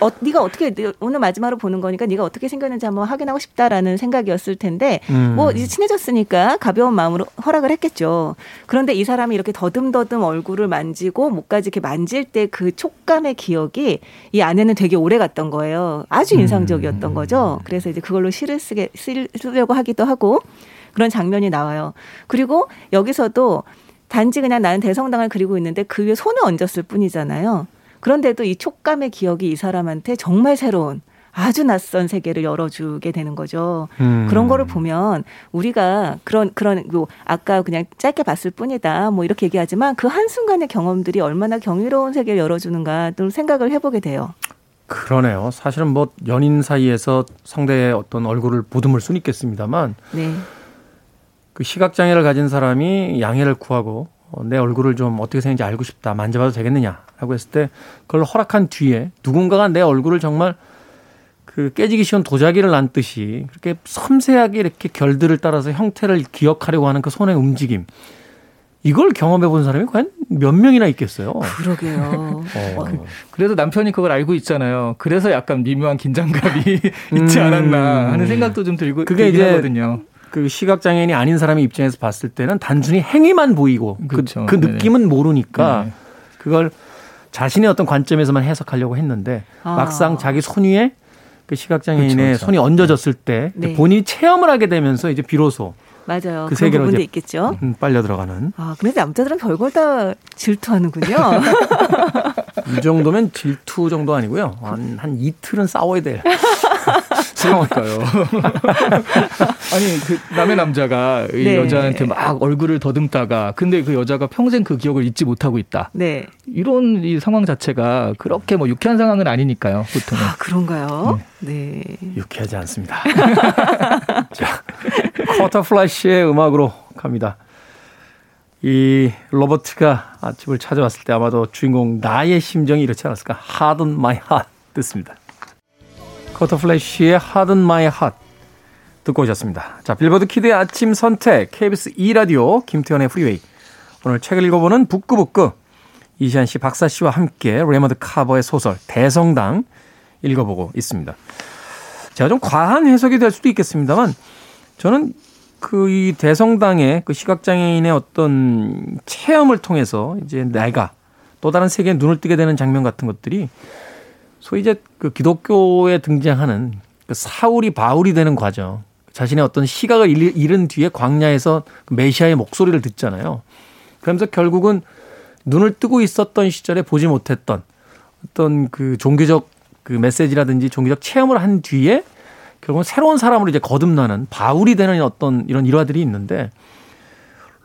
어, 네가 어떻게 오늘 마지막으로 보는 거니까 네가 어떻게 생겼는지 한번 확인하고 싶다라는 생각이었을 텐데 음. 뭐 이제 친해졌으니까 가벼운 마음으로 허락을 했겠죠. 그런데 이 사람이 이렇게 더듬더듬 얼굴을 만지고 목까지 이렇게 만질 때 그 촉감의 기억이 이 안에는 되게 오래 갔던 거예요. 아주 음. 인상적이었던 거죠. 그래서 이제 그걸로 시를 쓰게 쓰려고 하기도 하고 그런 장면이 나와요. 그리고 여기서도 단지 그냥 나는 대성당을 그리고 있는데 그 위에 손을 얹었을 뿐이잖아요. 그런데도 이 촉감의 기억이 이 사람한테 정말 새로운 아주 낯선 세계를 열어주게 되는 거죠. 음. 그런 거를 보면 우리가 그런 그런 뭐 아까 그냥 짧게 봤을 뿐이다 뭐 이렇게 얘기하지만 그 한 순간의 경험들이 얼마나 경이로운 세계를 열어주는가 또 생각을 해보게 돼요. 그러네요. 사실은 뭐 연인 사이에서 상대의 어떤 얼굴을 보듬을 수는 있겠습니다만 네, 그 시각 장애를 가진 사람이 양해를 구하고 어, 내 얼굴을 좀 어떻게 생긴지 알고 싶다. 만져봐도 되겠느냐라고 했을 때 그걸 허락한 뒤에 누군가가 내 얼굴을 정말 그 깨지기 쉬운 도자기를 놨듯이 그렇게 섬세하게 이렇게 결들을 따라서 형태를 기억하려고 하는 그 손의 움직임. 이걸 경험해 본 사람이 과연 몇 명이나 있겠어요. 그러게요. 어. 그 래도 남편이 그걸 알고 있잖아요. 그래서 약간 미묘한 긴장감이 있지 음. 않았나 하는 생각도 좀 들고 그게 이제 하거든요. 그 시각 장애인이 아닌 사람의 입장에서 봤을 때는 단순히 행위만 보이고 그, 그렇죠. 그 느낌은 모르니까 네. 그걸 자신의 어떤 관점에서만 해석하려고 했는데 아. 막상 자기 손 위에 그 시각 장애인의 그렇죠, 그렇죠. 손이 얹어졌을 때 네. 본인이 체험을 하게 되면서 이제 비로소 맞아요. 그그 세계로 런 부분도 이제 있겠죠. 음, 빨려 들어가는 아, 근데 남자들은 별걸 다 질투하는군요. 이 정도면 질투 정도 아니고요 한, 한 이틀은 싸워야 될 그러니까요. 아니 그 남의 남자가 이 네. 여자한테 막 얼굴을 더듬다가 근데 그 여자가 평생 그 기억을 잊지 못하고 있다. 네. 이런 이 상황 자체가 그렇게 뭐 유쾌한 상황은 아니니까요. 보통은. 아, 그런가요? 네. 유쾌하지 않습니다. 자, 쿼터 플래시의 음악으로 갑니다. 이 로버트가 집을 찾아왔을 때 아마도 주인공 나의 심정이 이렇지 않았을까? Harden My Heart 듣습니다. 플래시의 Harden My Heart 듣고 오셨습니다. 자, 빌보드 키드의 아침 선택 KBS 2라디오 김태현의 프리웨이 오늘 책을 읽어보는 북구북구 이시안 씨, 박사 씨와 함께 레이먼드 카버의 소설 대성당 읽어보고 있습니다. 제가 좀 과한 해석이 될 수도 있겠습니다만 저는 그 이 대성당의 그 시각장애인의 어떤 체험을 통해서 이제 내가 또 다른 세계에 눈을 뜨게 되는 장면 같은 것들이 소위 이제 그 기독교에 등장하는 그 사울이 바울이 되는 과정 자신의 어떤 시각을 잃- 잃은 뒤에 광야에서 그 메시아의 목소리를 듣잖아요. 그러면서 결국은 눈을 뜨고 있었던 시절에 보지 못했던 어떤 그 종교적 그 메시지라든지 종교적 체험을 한 뒤에 결국은 새로운 사람으로 이제 거듭나는 바울이 되는 어떤 이런 일화들이 있는데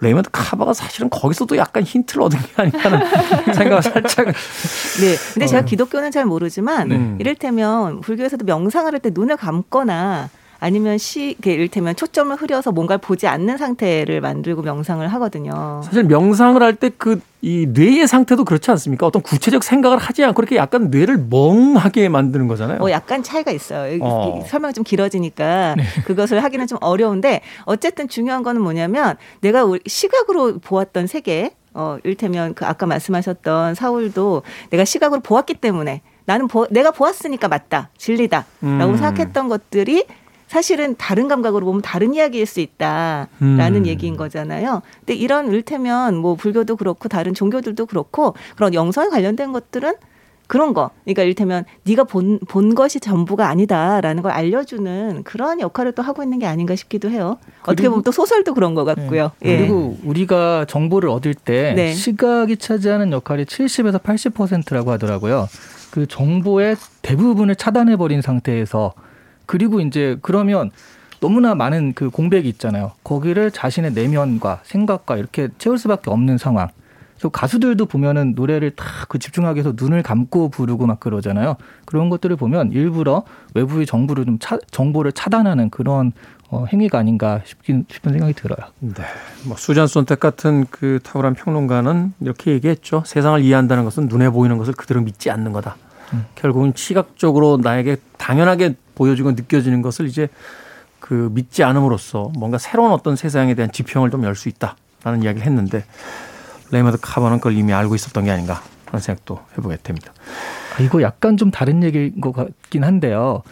레이먼드 카버가 사실은 거기서도 약간 힌트를 얻은 게 아니라는 생각을 살짝 네. 근데 제가 기독교는 잘 모르지만 네. 이를테면 불교에서도 명상을 할 때 눈을 감거나 아니면 시, 그 이를테면 초점을 흐려서 뭔가를 보지 않는 상태를 만들고 명상을 하거든요. 사실 명상을 할 때 그 이 뇌의 상태도 그렇지 않습니까? 어떤 구체적 생각을 하지 않고 이렇게 약간 뇌를 멍하게 만드는 거잖아요. 뭐 약간 차이가 있어요. 이- 어. 이 설명이 좀 길어지니까 그것을 하기는 좀 어려운데 어쨌든 중요한 거는 뭐냐면 내가 시각으로 보았던 세계 어 일테면 그 아까 말씀하셨던 사울도 내가 시각으로 보았기 때문에 나는 보, 내가 보았으니까 맞다 진리다라고 음. 생각했던 것들이 사실은 다른 감각으로 보면 다른 이야기일 수 있다라는 음. 얘기인 거잖아요. 근데 이런 일테면 뭐 불교도 그렇고 다른 종교들도 그렇고 그런 영성에 관련된 것들은 그런 거. 그러니까 이를테면 네가 본, 본 것이 전부가 아니다라는 걸 알려주는 그런 역할을 또 하고 있는 게 아닌가 싶기도 해요. 어떻게 보면 또 소설도 그런 것 같고요. 예. 그리고 우리가 정보를 얻을 때 네. 시각이 차지하는 역할이 70에서 80%라고 하더라고요. 그 정보의 대부분을 차단해 버린 상태에서 그리고 이제 그러면 너무나 많은 그 공백이 있잖아요. 거기를 자신의 내면과 생각과 이렇게 채울 수밖에 없는 상황. 그래서 가수들도 보면은 노래를 다 그 집중하기 위해서 눈을 감고 부르고 막 그러잖아요. 그런 것들을 보면 일부러 외부의 정보를 좀 차, 정보를 차단하는 그런 어, 행위가 아닌가 싶긴 싶은 생각이 들어요. 네. 뭐 수잔 손택 같은 그 탁월한 평론가는 이렇게 얘기했죠. 세상을 이해한다는 것은 눈에 보이는 것을 그대로 믿지 않는 거다. 음. 결국은 시각적으로 나에게 당연하게 보여지고 느껴지는 것을 이제 그 믿지 않음으로써 뭔가 새로운 어떤 세상에 대한 지평을 좀 열 수 있다라는 이야기를 했는데 레이먼드 카버는 그걸 이미 알고 있었던 게 아닌가 하는 생각도 해보게 됩니다. 아, 이거 약간 좀 다른 얘기인 것 같긴 한데요.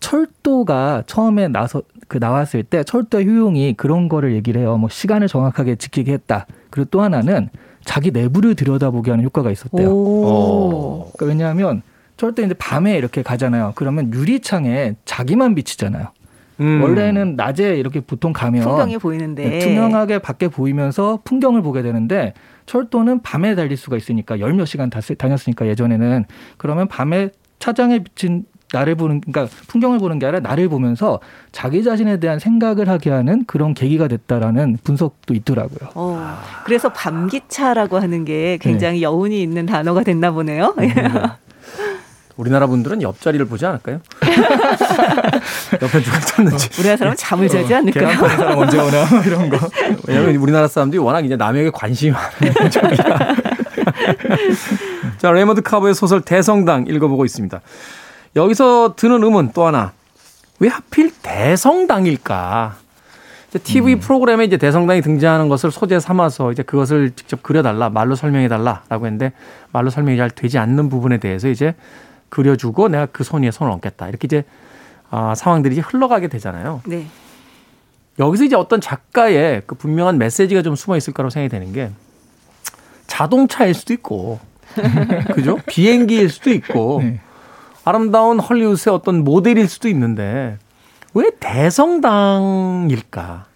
철도가 처음에 나서 그 나왔을 때 철도 효용이 그런 거를 얘기를 해요. 뭐 시간을 정확하게 지키게 했다. 그리고 또 하나는 자기 내부를 들여다보게 하는 효과가 있었대요. 오. 그러니까 왜냐하면 철도 이제 밤에 이렇게 가잖아요. 그러면 유리창에 자기만 비치잖아요. 음. 원래는 낮에 이렇게 보통 가면 풍경이 보이는데 네, 투명하게 밖에 보이면서 풍경을 보게 되는데 철도는 밤에 달릴 수가 있으니까 열 몇 시간 다- 다녔으니까 예전에는 그러면 밤에 차장에 비친 나를 보는 그러니까 풍경을 보는 게 아니라 나를 보면서 자기 자신에 대한 생각을 하게 하는 그런 계기가 됐다라는 분석도 있더라고요. 어, 그래서 밤기차라고 하는 게 굉장히 여운이 있는 단어가 됐나 보네요. 우리나라 분들은 옆자리를 보지 않을까요? 옆에 누가 탔는지. 우리나라 사람은 잠을 자지 않을까요? 계란 파는 사람 언제 오나 뭐 이런 거. 왜냐하면 우리나라 사람들이 워낙 이제 남에게 관심이 많은 쪽이라. 자, 레이먼드 카버의 소설 대성당 읽어보고 있습니다. 여기서 드는 의문은 또 하나. 왜 하필 대성당일까? 이제 TV 프로그램에 이제 대성당이 등장하는 것을 소재 삼아서 이제 그것을 직접 그려달라, 말로 설명해달라라고 했는데 말로 설명이 잘 되지 않는 부분에 대해서 이제 그려주고 내가 그 손 위에 손을 얹겠다. 이렇게 이제 아, 상황들이 이제 흘러가게 되잖아요. 네. 여기서 이제 어떤 작가의 그 분명한 메시지가 좀 숨어 있을 거라고 생각이 되는 게 자동차일 수도 있고 그죠? 비행기일 수도 있고 네. 아름다운 헐리우드의 어떤 모델일 수도 있는데 왜 대성당일까?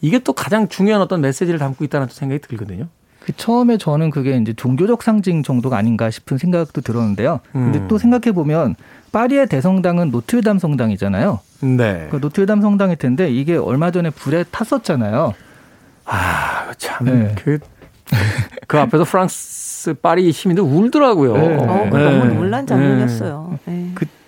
이게 또 가장 중요한 어떤 메시지를 담고 있다는 생각이 들거든요. 그 처음에 저는 그게 이제 종교적 상징 정도가 아닌가 싶은 생각도 들었는데요. 근데 음. 또 생각해 보면 파리의 대성당은 노트르담 성당이잖아요. 네. 그 노트르담 성당일 텐데 이게 얼마 전에 불에 탔었잖아요. 아, 참. 네. 그, 그 앞에서 프랑스 파리 시민들 울더라고요. 네. 어, 네. 너무 놀란 장면이었어요. 네.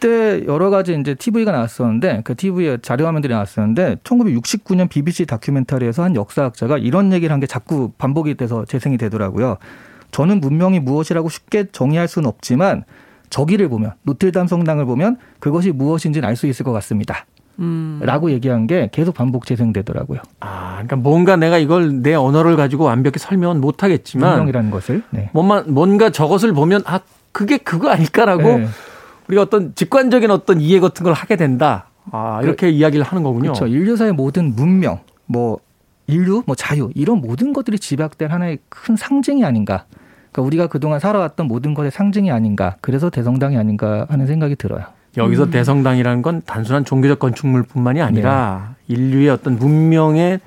그때 여러 가지 이제 TV가 나왔었는데 그 TV에 자료 화면들이 나왔었는데 1969년 BBC 다큐멘터리에서 한 역사학자가 이런 얘기를 한 게 자꾸 반복이 돼서 재생이 되더라고요. 저는 문명이 무엇이라고 쉽게 정의할 수는 없지만 저기를 보면 노틀담 성당을 보면 그것이 무엇인지는 알 수 있을 것 같습니다. 음. 라고 얘기한 게 계속 반복 재생되더라고요. 아, 그러니까 뭔가 내가 이걸 내 언어를 가지고 완벽히 설명은 못 하겠지만 문명이라는 것을. 네. 뭔가, 뭔가 저것을 보면 아, 그게 그거 아닐까라고 네. 우리가 어떤 직관적인 어떤 이해 같은 걸 하게 된다. 아, 이렇게 이야기를 하는 거군요. 그렇죠. 인류사의 모든 문명, 뭐 인류, 뭐 자유 이런 모든 것들이 집약된 하나의 큰 상징이 아닌가. 그러니까 우리가 그동안 살아왔던 모든 것의 상징이 아닌가. 그래서 대성당이 아닌가 하는 생각이 들어요. 여기서 음. 대성당이라는 건 단순한 종교적 건축물뿐만이 아니라 네. 인류의 어떤 문명의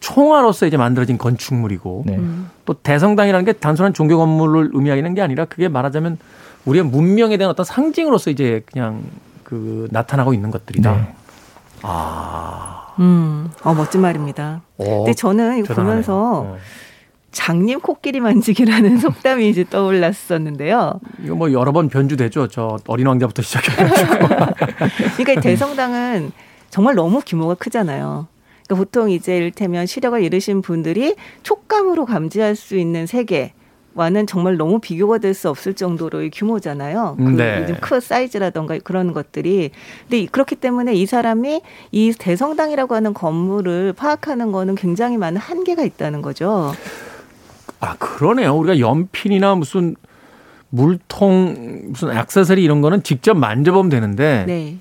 총화로서 이제 만들어진 건축물이고 네. 음. 또 대성당이라는 게 단순한 종교 건물을 의미하는 게 아니라 그게 말하자면 우리의 문명에 대한 어떤 상징으로서 이제 그냥 그 나타나고 있는 것들이다. 네. 아. 음. 어, 멋진 말입니다. 어, 근데 저는 이거 대단하네요. 보면서 어. 장님 코끼리 만지기라는 속담이 이제 떠올랐었는데요. 이거 뭐 여러 번 변주되죠. 저 어린 왕자부터 시작해가지고. 그러니까 이 대성당은 정말 너무 규모가 크잖아요. 그러니까 보통 이제 이를테면 시력을 잃으신 분들이 촉감으로 감지할 수 있는 세계 와는 정말 너무 비교가 될 수 없을 정도로의 규모잖아요. 그 네. 크 사이즈라던가 그런 것들이. 근데 이- 그렇기 때문에 이 사람이 이 대성당이라고 하는 건물을 파악하는 거는 굉장히 많은 한계가 있다는 거죠. 아 그러네요. 우리가 연필이나 무슨 물통 무슨 액세서리 이런 거는 직접 만져보면 되는데 네.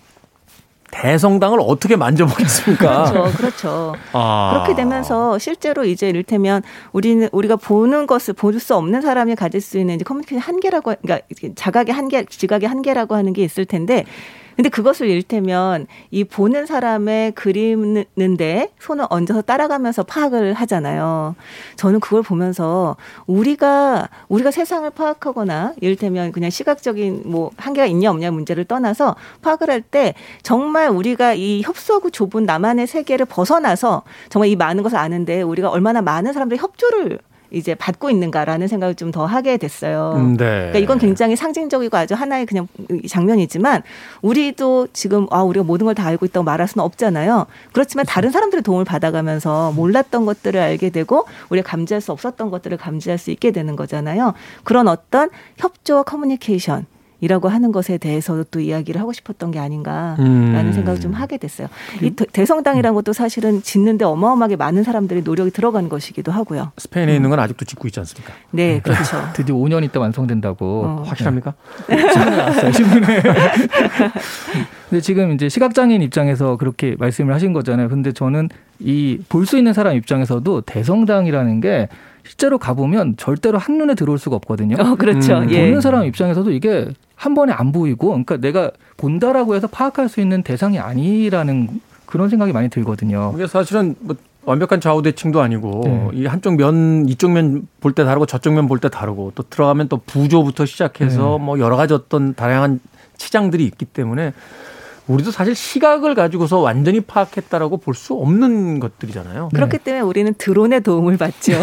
대성당을 어떻게 만져보겠습니까? 그렇죠. 그렇죠. 아. 그렇게 되면서 실제로 이제 이를테면 우리는 우리가 보는 것을 볼 수 없는 사람이 가질 수 있는 이제 커뮤니케이션 한계라고 그러니까 자각의 한계, 지각의 한계라고 하는 게 있을 텐데 근데 그것을 이를테면 이 보는 사람의 그리는데 손을 얹어서 따라가면서 파악을 하잖아요. 저는 그걸 보면서 우리가 우리가 세상을 파악하거나 이를테면 그냥 시각적인 뭐 한계가 있냐 없냐 문제를 떠나서 파악을 할 때 정말 우리가 이 협소하고 좁은 나만의 세계를 벗어나서 정말 이 많은 것을 아는데 우리가 얼마나 많은 사람들의 협조를 이제 받고 있는가라는 생각을 좀 더 하게 됐어요. 음, 네. 그러니까 이건 굉장히 상징적이고 아주 하나의 그냥 장면이지만 우리도 지금 아 우리가 모든 걸 다 알고 있다고 말할 수는 없잖아요. 그렇지만 다른 사람들의 도움을 받아가면서 몰랐던 것들을 알게 되고 우리가 감지할 수 없었던 것들을 감지할 수 있게 되는 거잖아요. 그런 어떤 협조와 커뮤니케이션 이라고 하는 것에 대해서도 또 이야기를 하고 싶었던 게 아닌가라는 음. 생각을 좀 하게 됐어요. 이 대- 대성당이라는 것도 사실은 짓는데 어마어마하게 많은 사람들이 노력이 들어간 것이기도 하고요. 스페인에 있는 건 아직도 짓고 있지 않습니까? 네, 그렇죠. 드디어 5년 있다 완성된다고 어. 확실합니까? 신문에 나왔어요. 신문에. 근데 지금 이제 시각장애인 입장에서 그렇게 말씀을 하신 거잖아요. 근데 저는 이 볼 수 있는 사람 입장에서도 대성당이라는 게 실제로 가보면 절대로 한눈에 들어올 수가 없거든요. 어, 그렇죠. 음, 예. 보는 사람 입장에서도 이게 한 번에 안 보이고, 그러니까 내가 본다라고 해서 파악할 수 있는 대상이 아니라는 그런 생각이 많이 들거든요. 이게 사실은 뭐 완벽한 좌우 대칭도 아니고 네. 이 한쪽 면 이쪽 면 볼 때 다르고 저쪽 면 볼 때 다르고 또 들어가면 또 부조부터 시작해서 네. 뭐 여러 가지 어떤 다양한 치장들이 있기 때문에 우리도 사실 시각을 가지고서 완전히 파악했다라고 볼 수 없는 것들이잖아요. 그렇기 때문에 우리는 드론의 도움을 받죠.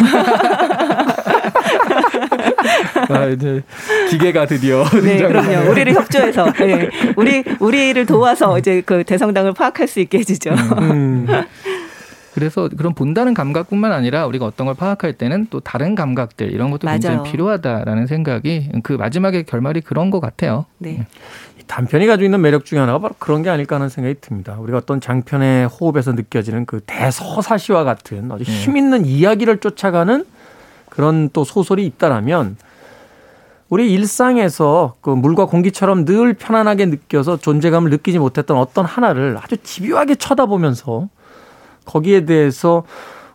아, 이제 기계가 드디어 네, 그럼요. 우리를 협조해서 네. 우리 우리를 도와서 이제 그 대성당을 파악할 수 있게 해주죠. 음. 그래서 그런 본다는 감각뿐만 아니라 우리가 어떤 걸 파악할 때는 또 다른 감각들 이런 것도 굉장히 맞아요. 필요하다라는 생각이 그 마지막에 결말이 그런 것 같아요. 네. 이 단편이 가지고 있는 매력 중에 하나가 바로 그런 게 아닐까 하는 생각이 듭니다. 우리가 어떤 장편의 호흡에서 느껴지는 그 대서사시와 같은 아주 힘 있는 이야기를 쫓아가는 그런 또 소설이 있다라면 우리 일상에서 그 물과 공기처럼 늘 편안하게 느껴서 존재감을 느끼지 못했던 어떤 하나를 아주 집요하게 쳐다보면서 거기에 대해서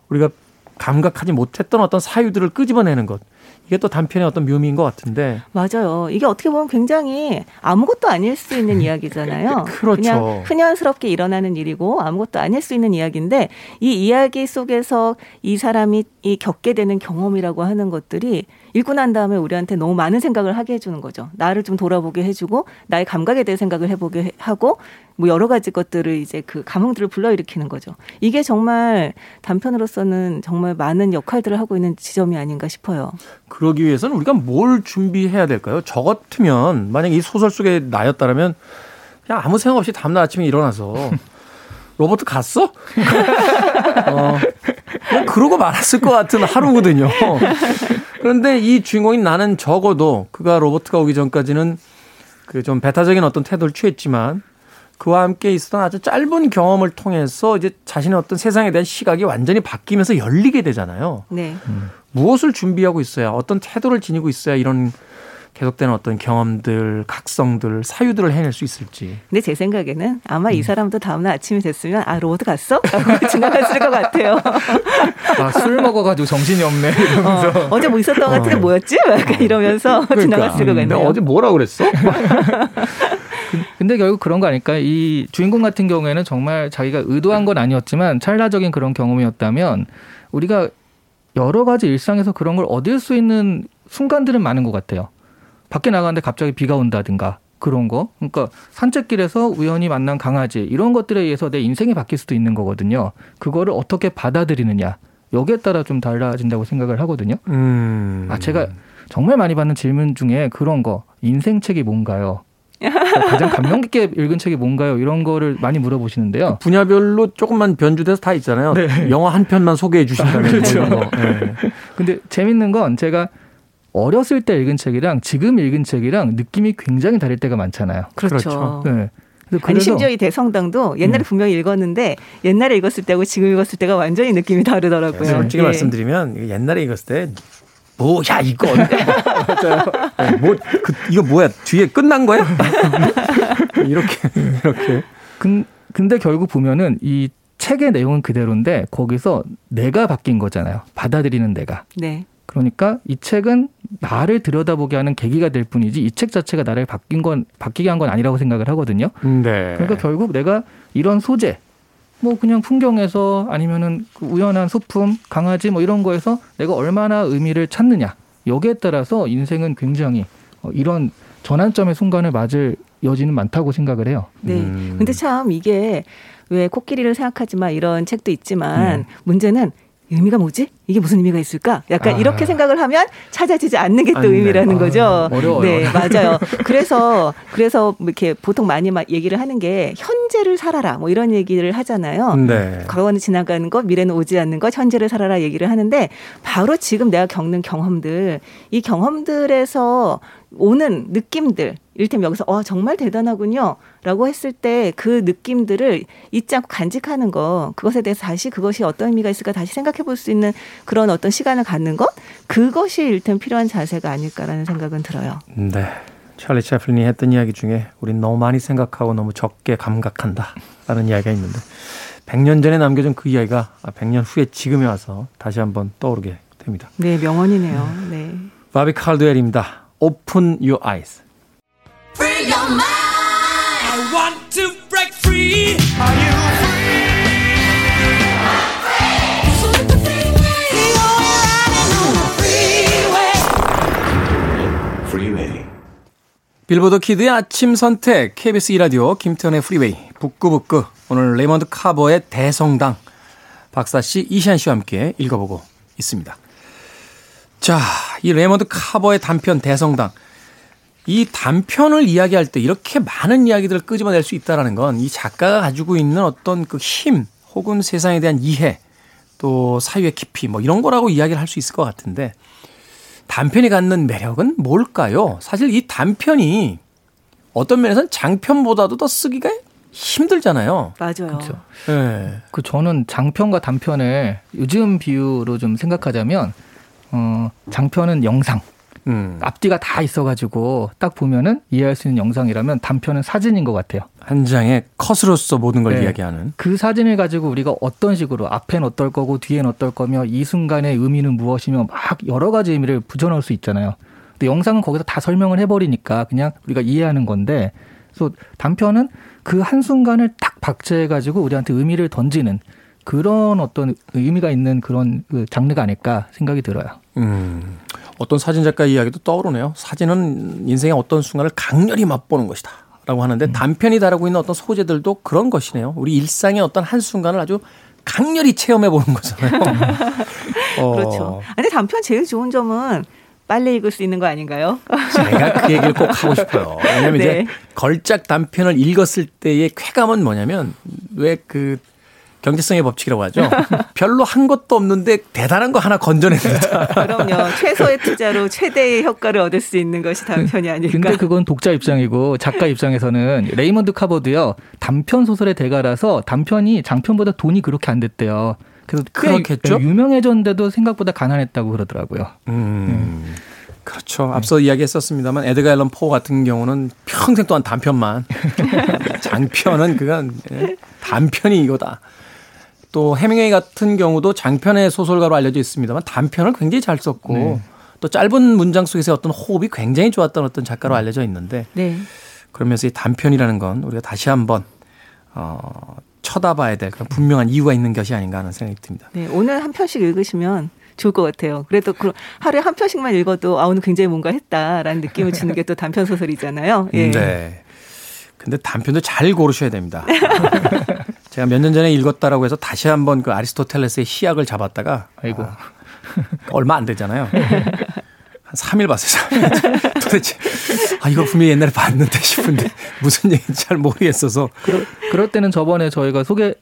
우리가 감각하지 못했던 어떤 사유들을 끄집어내는 것. 이게 또 단편의 어떤 묘미인 것 같은데. 맞아요. 이게 어떻게 보면 굉장히 아무것도 아닐 수 있는 이야기잖아요. 그렇죠. 냥 흔연스럽게 일어나는 일이고 아무것도 아닐 수 있는 이야기인데 이 이야기 속에서 이 사람이 이 겪게 되는 경험이라고 하는 것들이 읽고 난 다음에 우리한테 너무 많은 생각을 하게 해주는 거죠. 나를 좀 돌아보게 해주고 나의 감각에 대해 생각을 해보게 해- 하고 뭐 여러 가지 것들을 이제 그 감흥들을 불러일으키는 거죠. 이게 정말 단편으로서는 정말 많은 역할들을 하고 있는 지점이 아닌가 싶어요. 그러기 위해서는 우리가 뭘 준비해야 될까요? 저 같으면 만약 이 소설 속에 나였다면 그냥 아무 생각 없이 다음날 아침에 일어나서 로버트 갔어? 어, 그냥 그러고 말았을 것 같은 하루거든요. 그런데 이 주인공인 나는 적어도 그가 로버트가 오기 전까지는 그 좀 배타적인 어떤 태도를 취했지만 그와 함께 있었던 아주 짧은 경험을 통해서 이제 자신의 어떤 세상에 대한 시각이 완전히 바뀌면서 열리게 되잖아요. 네. 무엇을 준비하고 있어야 어떤 태도를 지니고 있어야 이런 계속되는 어떤 경험들, 각성들, 사유들을 해낼 수 있을지. 근데 제 생각에는 아마 음. 이 사람도 다음날 아침이 됐으면 아 로버트 갔어? 라고 지나갔을 것 같아요. 아, 술 먹어가지고 정신이 없네 이러면서 어, 어제 뭐 있었던 것 같은데 뭐였지? 약간 이러면서 지나갔을 것 어. 그러니까. 같네요. 어제 뭐라 그랬어? 근데 결국 그런 거 아닐까? 이 주인공 같은 경우에는 정말 자기가 의도한 건 아니었지만 찰나적인 그런 경험이었다면 우리가 여러 가지 일상에서 그런 걸 얻을 수 있는 순간들은 많은 것 같아요. 밖에 나가는데 갑자기 비가 온다든가 그런 거. 그러니까 산책길에서 우연히 만난 강아지 이런 것들에 의해서 내 인생이 바뀔 수도 있는 거거든요. 그거를 어떻게 받아들이느냐. 여기에 따라 좀 달라진다고 생각을 하거든요. 음. 아, 제가 정말 많이 받는 질문 중에 그런 거. 인생책이 뭔가요? 가장 감명 깊게 읽은 책이 뭔가요? 이런 거를 많이 물어보시는데요. 분야별로 조금만 변주돼서 다 있잖아요. 네. 영화 한 편만 소개해 주신다면 그렇죠. 뭐 이런 거. 네. 근데 재밌는 건 제가 어렸을 때 읽은 책이랑 지금 읽은 책이랑 느낌이 굉장히 다를 때가 많잖아요. 그렇죠. 네. 그래서 아니 심지어 이 대성당도 옛날에 음. 분명히 읽었는데 옛날에 읽었을 때하고 지금 읽었을 때가 완전히 느낌이 다르더라고요. 솔직히 예. 말씀드리면 옛날에 읽었을 때 뭐야 이거 맞아요. 뭐 그, 이거 뭐야 뒤에 끝난 거야? 이렇게 이렇게 근, 근데 결국 보면은 이 책의 내용은 그대로인데 거기서 내가 바뀐 거잖아요. 받아들이는 내가. 네. 그러니까 이 책은 나를 들여다보게 하는 계기가 될 뿐이지 이 책 자체가 나를 바뀐 건 바뀌게 한 건 아니라고 생각을 하거든요. 네. 그러니까 결국 내가 이런 소재 뭐 그냥 풍경에서 아니면은 그 우연한 소품, 강아지 뭐 이런 거에서 내가 얼마나 의미를 찾느냐 여기에 따라서 인생은 굉장히 어, 이런 전환점의 순간을 맞을 여지는 많다고 생각을 해요. 네. 음. 근데 참 이게 왜 코끼리를 생각하지 마 이런 책도 있지만 네. 문제는 의미가 뭐지? 이게 무슨 의미가 있을까? 약간 아. 이렇게 생각을 하면 찾아지지 않는 게 또. 의미라는 아, 거죠. 어려워요. 네, 맞아요. 그래서 그래서 뭐 이렇게 보통 많이 막 얘기를 하는 게 현재를 살아라 뭐 이런 얘기를 하잖아요. 네. 과거는 지나가는 것, 미래는 오지 않는 것, 현재를 살아라 얘기를 하는데 바로 지금 내가 겪는 경험들, 이 경험들에서 오는 느낌들, 이를테면 여기서 어 정말 대단하군요라고 했을 때 그 느낌들을 잊지 않고 간직하는 거 그것에 대해서 다시 그것이 어떤 의미가 있을까 다시 생각해 볼 수 있는 그런 어떤 시간을 갖는 것 그것이 일단 필요한 자세가 아닐까라는 생각은 들어요. 네. 찰리 채플린이 했던 이야기 중에 우린 너무 많이 생각하고 너무 적게 감각한다라는 이야기가 있는데 100년 전에 남겨진 그 이야기가 100년 후에 지금에 와서 다시 한번 떠오르게 됩니다. 네, 명언이네요. 네. 바비 칼드웰입니다. Open Your Eyes. 빌보드 키드의 아침 선택 KBS 2라디오 김태현의 프리웨이 북구북구. 오늘 레이먼드 카버의 대성당 박사 씨 이시안 씨와 함께 읽어보고 있습니다. 자, 이 레이먼드 카버의 단편 대성당 이 단편을 이야기할 때 이렇게 많은 이야기들을 끄집어낼 수 있다라는 건 이 작가가 가지고 있는 어떤 그 힘 혹은 세상에 대한 이해 또 사유의 깊이 뭐 이런 거라고 이야기를 할 수 있을 것 같은데 단편이 갖는 매력은 뭘까요? 사실 이 단편이 어떤 면에서는 장편보다도 더 쓰기가 힘들잖아요. 맞아요. 그렇죠. 네. 그 저는 장편과 단편을 요즘 비유로 좀 생각하자면 어 장편은 영상, 음. 앞뒤가 다 있어가지고 딱 보면은 이해할 수 있는 영상이라면 단편은 사진인 것 같아요. 한 장의 컷으로서 모든 걸 네. 이야기하는. 그 사진을 가지고 우리가 어떤 식으로 앞엔 어떨 거고 뒤엔 어떨 거며 이 순간의 의미는 무엇이며 막 여러 가지 의미를 붙여넣을 수 있잖아요. 근데 영상은 거기서 다 설명을 해버리니까 그냥 우리가 이해하는 건데, 그래서 단편은 그 한 순간을 딱 박제해가지고 우리한테 의미를 던지는 그런 어떤 의미가 있는 그런 그 장르가 아닐까 생각이 들어요. 음. 어떤 사진 작가 이야기도 떠오르네요. 사진은 인생의 어떤 순간을 강렬히 맛보는 것이다. 라고 하는데 음. 단편이 다루고 있는 어떤 소재들도 그런 것이네요. 우리 일상의 어떤 한순간을 아주 강렬히 체험해 보는 거잖아요. 어, 그렇죠. 아, 근데 단편 제일 좋은 점은 빨리 읽을 수 있는 거 아닌가요? 제가 그 얘기를 꼭 하고 싶어요. 왜냐면 네. 이제 걸작 단편을 읽었을 때의 쾌감은 뭐냐면 왜 그 경제성의 법칙이라고 하죠. 별로 한 것도 없는데 대단한 거 하나 건져낸 듯한. 그럼요. 최소의 투자로 최대의 효과를 얻을 수 있는 것이 단편이 아닐까. 근데 그건 독자 입장이고 작가 입장에서는 레이먼드 카버도요 단편 소설의 대가라서 단편이 장편보다 돈이 그렇게 안 됐대요. 그래서 꽤 그렇겠죠? 유명해졌는데도 생각보다 가난했다고 그러더라고요. 음. 그렇죠. 앞서 이야기했었습니다만 에드가 앨런 포 같은 경우는 평생 동안 단편만 장편은 그건 예, 단편이 이거다. 또 해밍웨이 같은 경우도 장편의 소설가로 알려져 있습니다만 단편을 굉장히 잘 썼고 네. 또 짧은 문장 속에서 어떤 호흡이 굉장히 좋았던 어떤 작가로 알려져 있는데 네. 그러면서 이 단편이라는 건 우리가 다시 한번 어, 쳐다봐야 될 그런 분명한 이유가 있는 것이 아닌가 하는 생각이 듭니다. 네. 오늘 한 편씩 읽으시면 좋을 것 같아요. 그래도 그 하루에 한 편씩만 읽어도 아 오늘 굉장히 뭔가 했다라는 느낌을 주는 게 또 단편 소설이잖아요. 예. 네. 근데 단편도 잘 고르셔야 됩니다. 제가 몇 년 전에 읽었다라고 해서 다시 한번 그 아리스토텔레스의 시약을 잡았다가 아이고. 아, 얼마 안 되잖아요. 한 3일 봤어요. 3일. 도대체 아 이거 분명히 옛날에 봤는데 싶은데 무슨 얘기인지 잘 모르겠어서 그럴, 그럴 때는 저번에 저희가 소개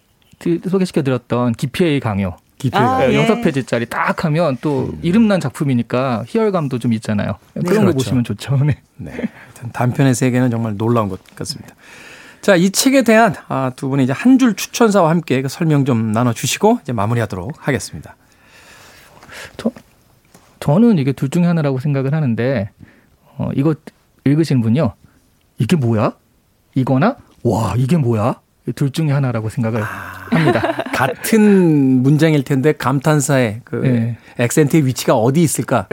소개시켜 드렸던 기피의 강요 깊이가 아, 네, 예. 영사 페이지짜리 딱 하면 또 이름난 작품이니까 희열감도 좀 있잖아요. 그런 거 그렇죠. 보시면 좋죠. 네. 네. 단편의 세계는 정말 놀라운 것 같습니다. 자, 이 책에 대한 아, 두 분의 이제 한 줄 추천사와 함께 그 설명 좀 나눠주시고 이제 마무리하도록 하겠습니다. 저, 저는 이게 둘 중에 하나라고 생각을 하는데 어, 이거 읽으신 분요. 이게 뭐야? 이거나 와 이게 뭐야? 이둘 중에 하나라고 생각을 합니다. 같은 문장일 텐데 감탄사의 그 네. 액센트의 위치가 어디 있을까?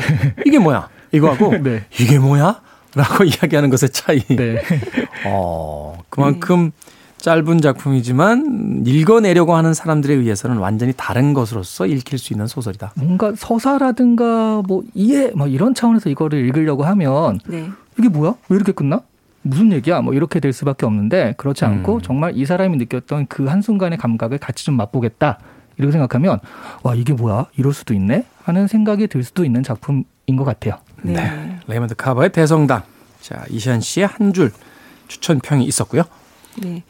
이게 뭐야? 이거하고 네. 이게 뭐야? 라고 이야기하는 것의 차이. 네. 어, 그만큼 짧은 작품이지만 읽어내려고 하는 사람들에 의해서는 완전히 다른 것으로서 읽힐 수 있는 소설이다. 뭔가 서사라든가 뭐 이해 뭐 이런 차원에서 이거를 읽으려고 하면 네. 이게 뭐야? 왜 이렇게 끝나? 무슨 얘기야? 뭐 이렇게 될 수밖에 없는데 그렇지 않고 음. 정말 이 사람이 느꼈던 그 한순간의 감각을 같이 좀 맛보겠다. 이렇게 생각하면 와 이게 뭐야? 이럴 수도 있네? 하는 생각이 들 수도 있는 작품인 것 같아요. 네. 레이먼드 카버의 대성당. 자, 이시안 씨의 한 줄 추천평이 있었고요. 네.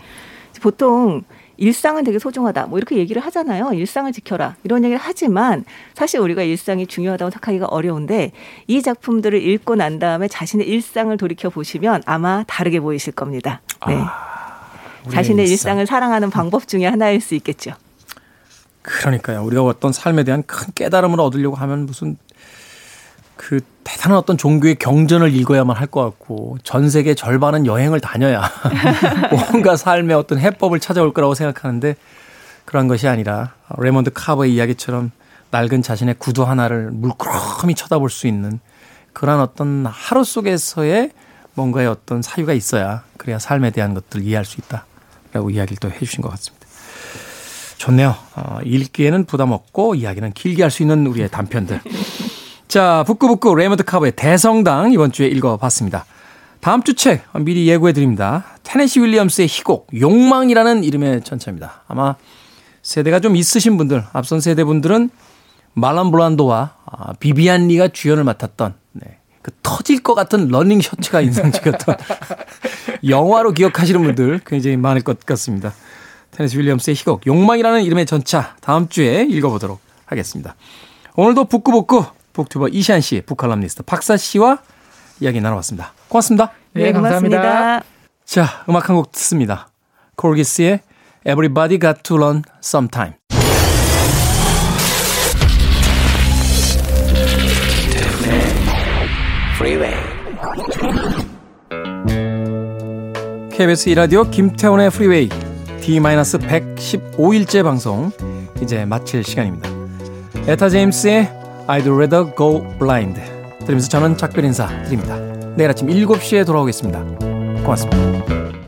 보통 일상은 되게 소중하다. 뭐 이렇게 얘기를 하잖아요. 일상을 지켜라. 이런 얘기를 하지만 사실 우리가 일상이 중요하다고 생각하기가 어려운데 이 작품들을 읽고 난 다음에 자신의 일상을 돌이켜 보시면 아마 다르게 보이실 겁니다. 네. 아, 자신의 일상. 일상을 사랑하는 방법 중에 하나일 수 있겠죠. 그러니까요. 우리가 어떤 삶에 대한 큰 깨달음을 얻으려고 하면 무슨 그 대단한 어떤 종교의 경전을 읽어야만 할 것 같고 전 세계 절반은 여행을 다녀야 뭔가 삶의 어떤 해법을 찾아올 거라고 생각하는데 그런 것이 아니라 레이먼드 카버의 이야기처럼 낡은 자신의 구두 하나를 물끄러미 쳐다볼 수 있는 그러한 어떤 하루 속에서의 뭔가의 어떤 사유가 있어야 그래야 삶에 대한 것들을 이해할 수 있다라고 이야기를 또 해주신 것 같습니다. 좋네요. 어, 읽기에는 부담 없고 이야기는 길게 할 수 있는 우리의 단편들. 자, 북구북구 레이먼드 카버의 대성당 이번 주에 읽어봤습니다. 다음 주 책 미리 예고해 드립니다. 테네시 윌리엄스의 희곡 욕망이라는 이름의 전차입니다. 아마 세대가 좀 있으신 분들, 앞선 세대 분들은 말론 브란도와 아, 비비안 리가 주연을 맡았던 네, 그 터질 것 같은 러닝 셔츠가 인상적이었던 영화로 기억하시는 분들 굉장히 많을 것 같습니다. 테네시 윌리엄스의 희곡 욕망이라는 이름의 전차 다음 주에 읽어보도록 하겠습니다. 오늘도 북구북구 북튜버 이시안 씨, 북칼럼니스트 박사 씨와 이야기 나눠봤습니다. 고맙습니다. 네, 감사합니다. 고맙습니다. 자, 음악 한 곡 듣습니다. 코기스의 Everybody Got to Learn Sometime. KBS 이라디오 김태훈의 프리웨이 D-115일째 방송 이제 마칠 시간입니다. 에타 제임스의 I'd rather go blind. 들으면서 저는 작별 인사 드립니다. 내일 아침 7시에 돌아오겠습니다. 고맙습니다.